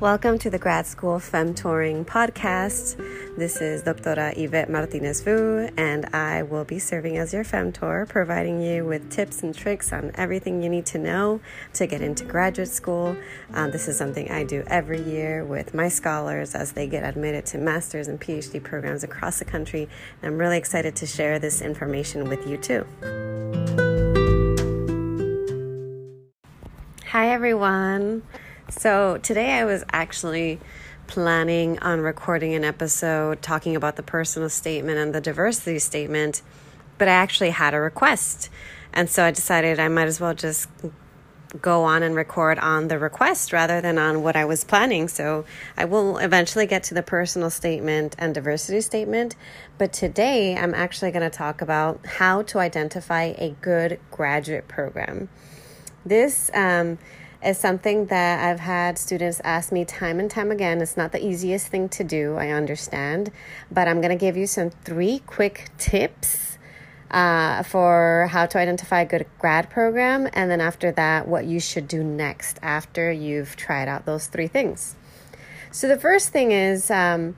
Welcome to the Grad School Femtoring podcast. This is Doctora Yvette Martinez Vu, and I will be serving as your femtor, providing you with tips and tricks on everything you need to know to get into graduate school. Uh, this is something I do every year with my scholars as they get admitted to master's and PhD programs across the country. And I'm really excited to share this information with you too. Hi, everyone. So, today I was actually planning on recording an episode talking about the personal statement and the diversity statement, but I actually had a request. And so I decided I might as well just go on and record on the request rather than on what I was planning. So I will eventually get to the personal statement and diversity statement. But today I'm actually going to talk about how to identify a good graduate program. This, um, is something that I've had students ask me time and time again. It's not the easiest thing to do, I understand, but I'm going to give you some three quick tips uh, for how to identify a good grad program, and then after that, what you should do next after you've tried out those three things. So, the first thing is um,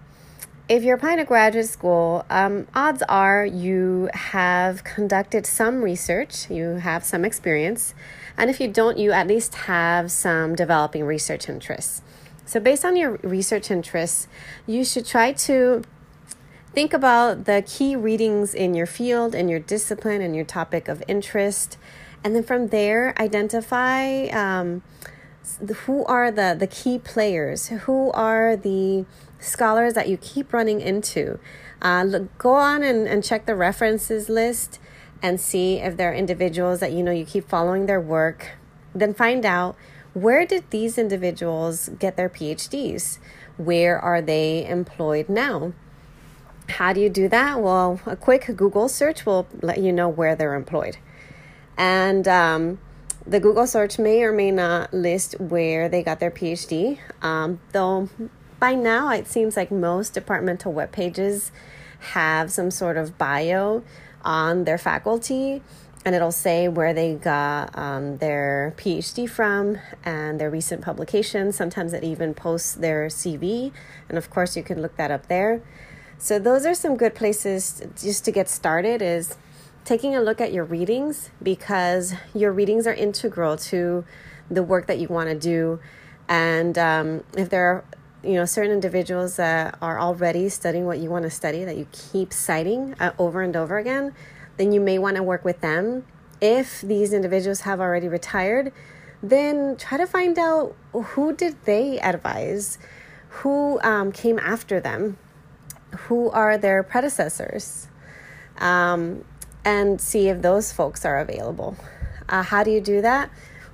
if you're applying to graduate school, um, odds are you have conducted some research, you have some experience. And if you don't, you at least have some developing research interests. So, based on your research interests, you should try to think about the key readings in your field, in your discipline, and your topic of interest. And then from there, identify um, who are the, the key players, who are the scholars that you keep running into. Uh, look, go on and, and check the references list and see if there are individuals that you know you keep following their work. Then find out where did these individuals get their PhDs? Where are they employed now? How do you do that? Well, a quick Google search will let you know where they're employed. And um, the Google search may or may not list where they got their PhD, um, though by now it seems like most departmental web pages have some sort of bio on their faculty and it'll say where they got um, their PhD from and their recent publications. Sometimes it even posts their CV, and of course, you can look that up there. So, those are some good places just to get started. Is taking a look at your readings because your readings are integral to the work that you want to do. And um, if there are you know certain individuals that are already studying what you want to study that you keep citing uh, over and over again then you may want to work with them. If these individuals have already retired then try to find out who did they advise who um, came after them who are their predecessors um, and see if those folks are available. Uh, how do you do that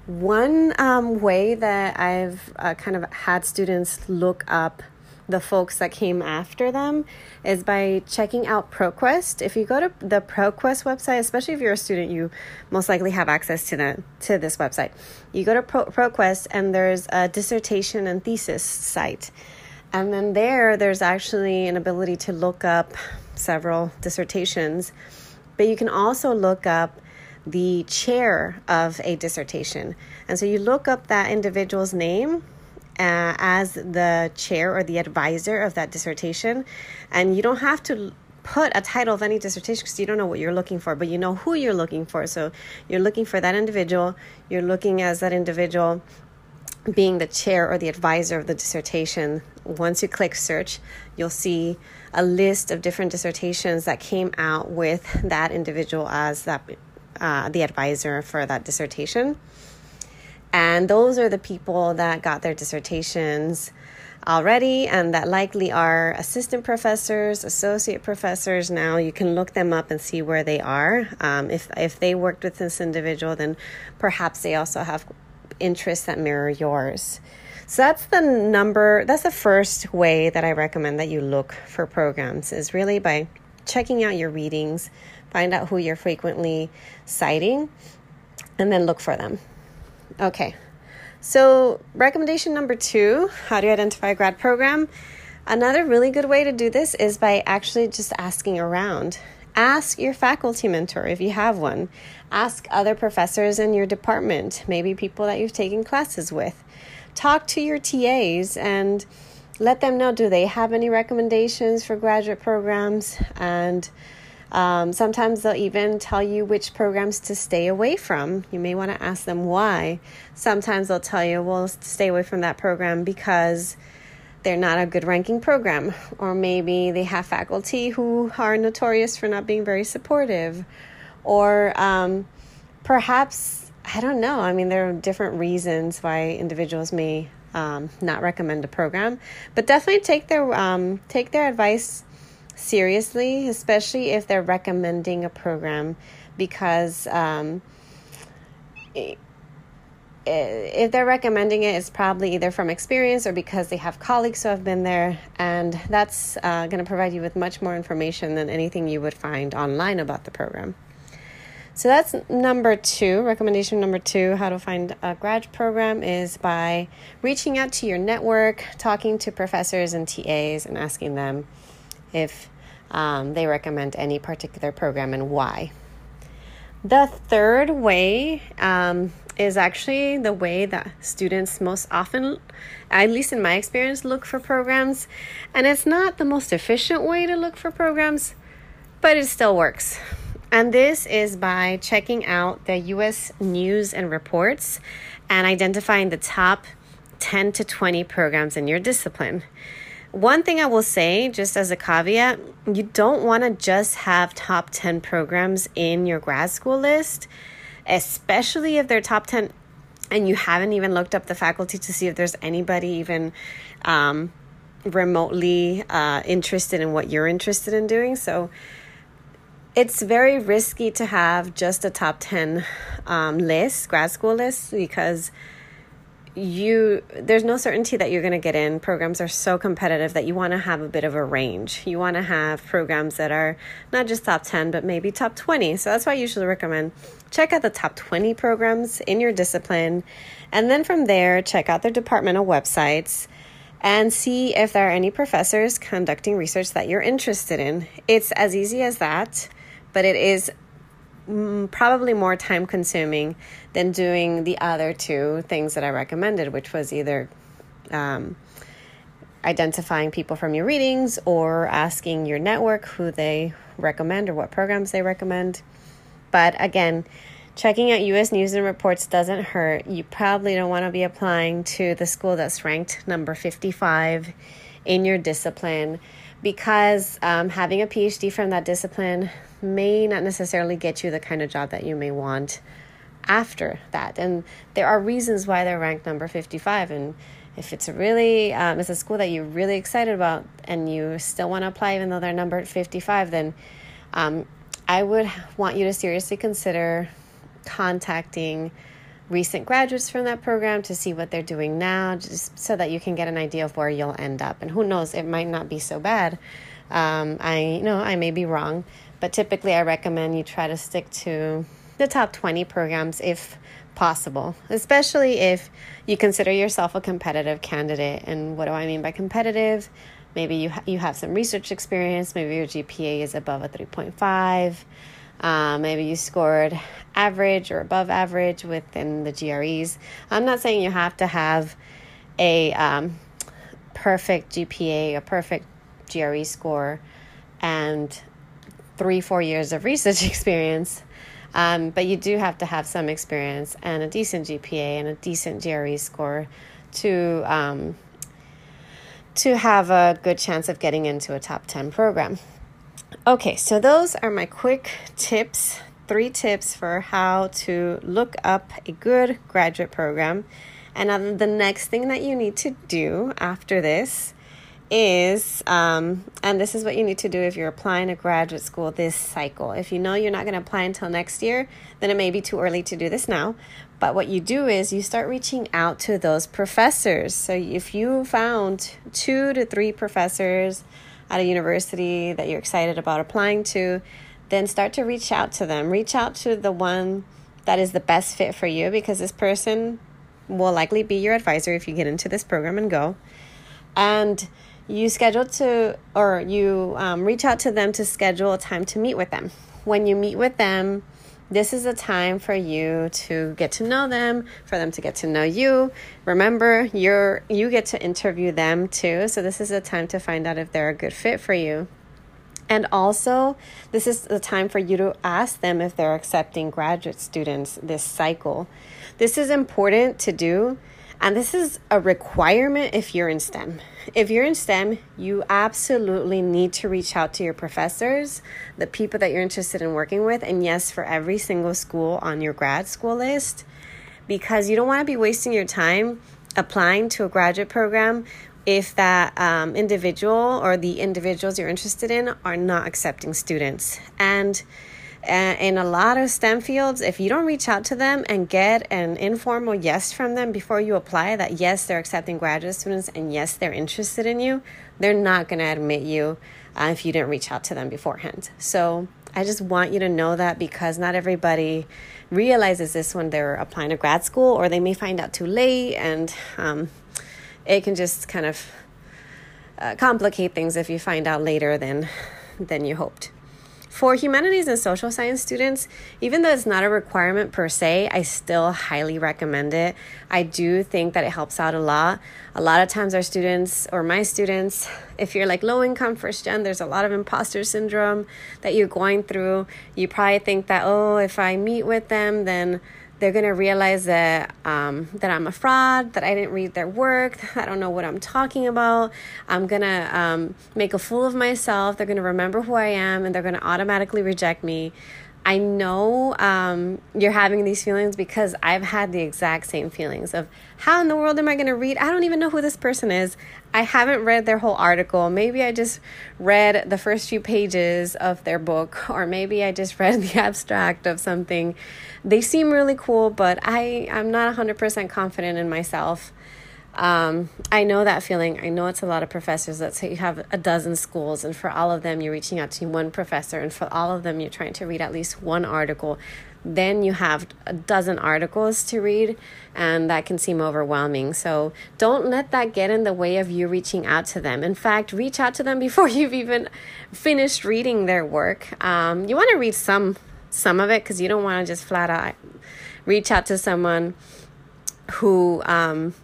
one um, way that I've uh, kind of had students look up the folks that came after them is by checking out ProQuest. If you go to the ProQuest website, especially if you're a student, you most likely have access to the to this website. You go to Pro, ProQuest and there's a dissertation and thesis site. And then there there's actually an ability to look up several dissertations, but you can also look up the chair of a dissertation. And so you look up that individual's name uh, as the chair or the advisor of that dissertation, and you don't have to put a title of any dissertation because you don't know what you're looking for, but you know who you're looking for. So you're looking for that individual, you're looking as that individual being the chair or the advisor of the dissertation. Once you click search, you'll see a list of different dissertations that came out with that individual as that uh, the advisor for that dissertation. And those are the people that got their dissertations already and that likely are assistant professors, associate professors. Now you can look them up and see where they are. Um, if, if they worked with this individual, then perhaps they also have interests that mirror yours. So that's the number, that's the first way that I recommend that you look for programs is really by checking out your readings, find out who you're frequently citing, and then look for them. Okay, so recommendation number two how do you identify a grad program? Another really good way to do this is by actually just asking around. Ask your faculty mentor if you have one. Ask other professors in your department, maybe people that you've taken classes with talk to your TAs and let them know do they have any recommendations for graduate programs and um, sometimes they'll even tell you which programs to stay away from. You may want to ask them why. Sometimes they'll tell you, well, stay away from that program because they're not a good ranking program, or maybe they have faculty who are notorious for not being very supportive, or um, perhaps, I don't know. I mean, there are different reasons why individuals may um, not recommend a program, but definitely take their um, take their advice seriously, especially if they're recommending a program, because um, if they're recommending it, it's probably either from experience or because they have colleagues who have been there, and that's uh, going to provide you with much more information than anything you would find online about the program. So that's number two. Recommendation number two how to find a grad program is by reaching out to your network, talking to professors and TAs, and asking them if um, they recommend any particular program and why. The third way um, is actually the way that students most often, at least in my experience, look for programs. And it's not the most efficient way to look for programs, but it still works. And this is by checking out the US news and reports and identifying the top 10 to 20 programs in your discipline. One thing I will say, just as a caveat, you don't want to just have top 10 programs in your grad school list, especially if they're top 10 and you haven't even looked up the faculty to see if there's anybody even um, remotely uh, interested in what you're interested in doing. So it's very risky to have just a top 10 um, list, grad school list, because you there's no certainty that you're going to get in. Programs are so competitive that you want to have a bit of a range. You want to have programs that are not just top 10 but maybe top 20 so that's why i usually recommend check out the top 20 programs in your discipline and then from there check out their departmental websites and see if there are any professors conducting research that you're interested in. It's as easy as that but it is probably more time consuming than doing the other two things that I recommended, which was either um, identifying people from your readings or asking your network who they recommend or what programs they recommend. But again, checking out US News and Reports doesn't hurt. You probably don't want to be applying to the school that's ranked number 55 in your discipline because um, having a PhD from that discipline may not necessarily get you the kind of job that you may want after that. And there are reasons why they're ranked number 55. And if it's a really, um, it's a school that you're really excited about and you still want to apply even though they're numbered 55, then um, I would want you to seriously consider contacting recent graduates from that program to see what they're doing now, just so that you can get an idea of where you'll end up. And who knows, it might not be so bad. Um, I you know I may be wrong, but typically I recommend you try to stick to the top 20 programs if possible, especially if you consider yourself a competitive candidate. And what do I mean by competitive? Maybe you ha- you have some research experience. Maybe your GPA is above a 3.5. Uh, maybe you scored average or above average within the GREs. I'm not saying you have to have a um, perfect GPA, a perfect GRE score, and three, four years of research experience. Um, but you do have to have some experience and a decent GPA and a decent GRE score to um, to have a good chance of getting into a top 10 program. Okay, so those are my quick tips, three tips for how to look up a good graduate program. And the next thing that you need to do after this is, um, and this is what you need to do if you're applying to graduate school this cycle. If you know you're not going to apply until next year, then it may be too early to do this now. But what you do is you start reaching out to those professors. So if you found two to three professors at a university that you're excited about applying to, then start to reach out to them. Reach out to the one that is the best fit for you because this person will likely be your advisor if you get into this program and go. And you schedule to or you um, reach out to them to schedule a time to meet with them when you meet with them This is a time for you to get to know them, for them to get to know you. Remember, you're you get to interview them too, so this is a time to find out if they're a good fit for you. And also, this is the time for you to ask them if they're accepting graduate students this cycle. This is important to do and this is a requirement if you're in STEM. If you're in STEM, you absolutely need to reach out to your professors, the people that you're interested in working with, and yes, for every single school on your grad school list, because you don't want to be wasting your time applying to a graduate program if that um, individual or the individuals you're interested in are not accepting students. And in a lot of STEM fields, if you don't reach out to them and get an informal yes from them before you apply, that yes, they're accepting graduate students and yes, they're interested in you, they're not going to admit you uh, if you didn't reach out to them beforehand. So I just want you to know that because not everybody realizes this when they're applying to grad school, or they may find out too late, and um, it can just kind of uh, complicate things if you find out later than than you hoped. For humanities and social science students, even though it's not a requirement per se, I still highly recommend it. I do think that it helps out a lot. A lot of times, our students or my students, if you're like low income first gen, there's a lot of imposter syndrome that you're going through. You probably think that, oh, if I meet with them, then they're going to realize that um, that I'm a fraud, that I didn't read their work, I don't know what I'm talking about. I'm going to um, make a fool of myself. They're going to remember who I am and they're going to automatically reject me. I know um, you're having these feelings because I've had the exact same feelings of how in the world am I going to read? I don't even know who this person is. I haven't read their whole article. Maybe I just read the first few pages of their book, or maybe I just read the abstract of something. They seem really cool, but I, I'm not 100% confident in myself. Um, I know that feeling. I know it's a lot of professors. Let's say you have a dozen schools, and for all of them, you're reaching out to one professor, and for all of them, you're trying to read at least one article. Then you have a dozen articles to read, and that can seem overwhelming. So don't let that get in the way of you reaching out to them. In fact, reach out to them before you've even finished reading their work. Um, you want to read some some of it because you don't want to just flat out reach out to someone who um,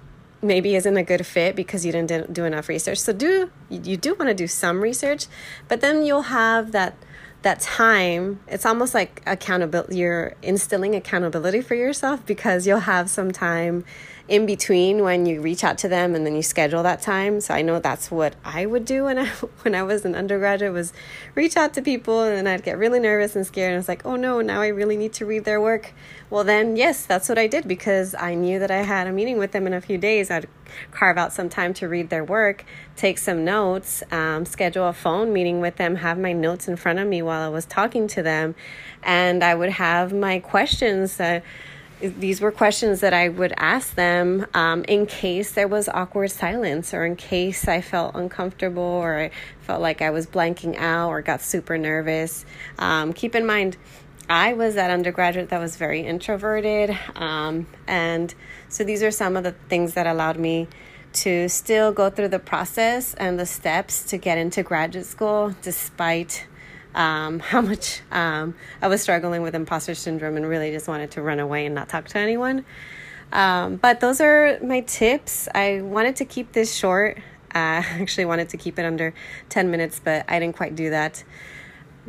maybe isn't a good fit because you didn't do enough research. So do you do want to do some research, but then you'll have that that time. It's almost like accountability. You're instilling accountability for yourself because you'll have some time in between when you reach out to them and then you schedule that time. So I know that's what I would do when I when I was an undergraduate was reach out to people and then I'd get really nervous and scared and it's like, "Oh no, now I really need to read their work." Well, then yes, that's what I did because I knew that I had a meeting with them in a few days. I'd carve out some time to read their work, take some notes, um, schedule a phone meeting with them, have my notes in front of me while I was talking to them, and I would have my questions that these were questions that I would ask them um, in case there was awkward silence or in case I felt uncomfortable or I felt like I was blanking out or got super nervous. Um, keep in mind, I was that undergraduate that was very introverted. Um, and so these are some of the things that allowed me to still go through the process and the steps to get into graduate school despite um, how much um, I was struggling with imposter syndrome and really just wanted to run away and not talk to anyone. Um, but those are my tips. I wanted to keep this short. I actually wanted to keep it under 10 minutes, but I didn't quite do that.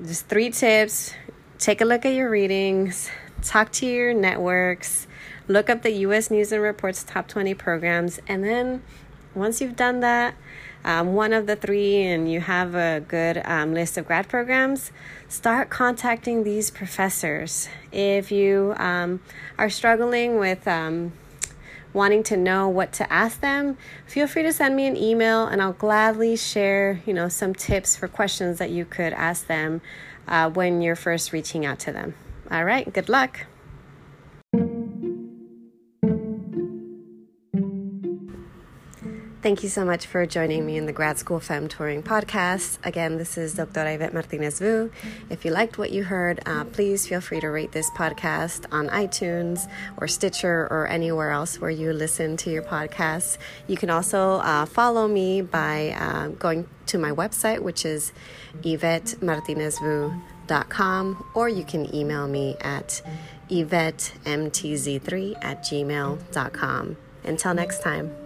Just three tips. Take a look at your readings, talk to your networks, look up the US News and Reports top 20 programs, and then once you've done that, um, one of the three and you have a good um, list of grad programs, start contacting these professors. If you um, are struggling with um, wanting to know what to ask them, feel free to send me an email and I'll gladly share, you know, some tips for questions that you could ask them uh, when you're first reaching out to them. All right, good luck. Thank you so much for joining me in the Grad School Femtoring podcast. Again, this is Dr. Yvette Martinez Vu. If you liked what you heard, uh, please feel free to rate this podcast on iTunes or Stitcher or anywhere else where you listen to your podcasts. You can also uh, follow me by uh, going to my website, which is YvetteMartinezvu.com yvettemtz3 or you can email me at yvettemtz3 at gmail.com. Until next time.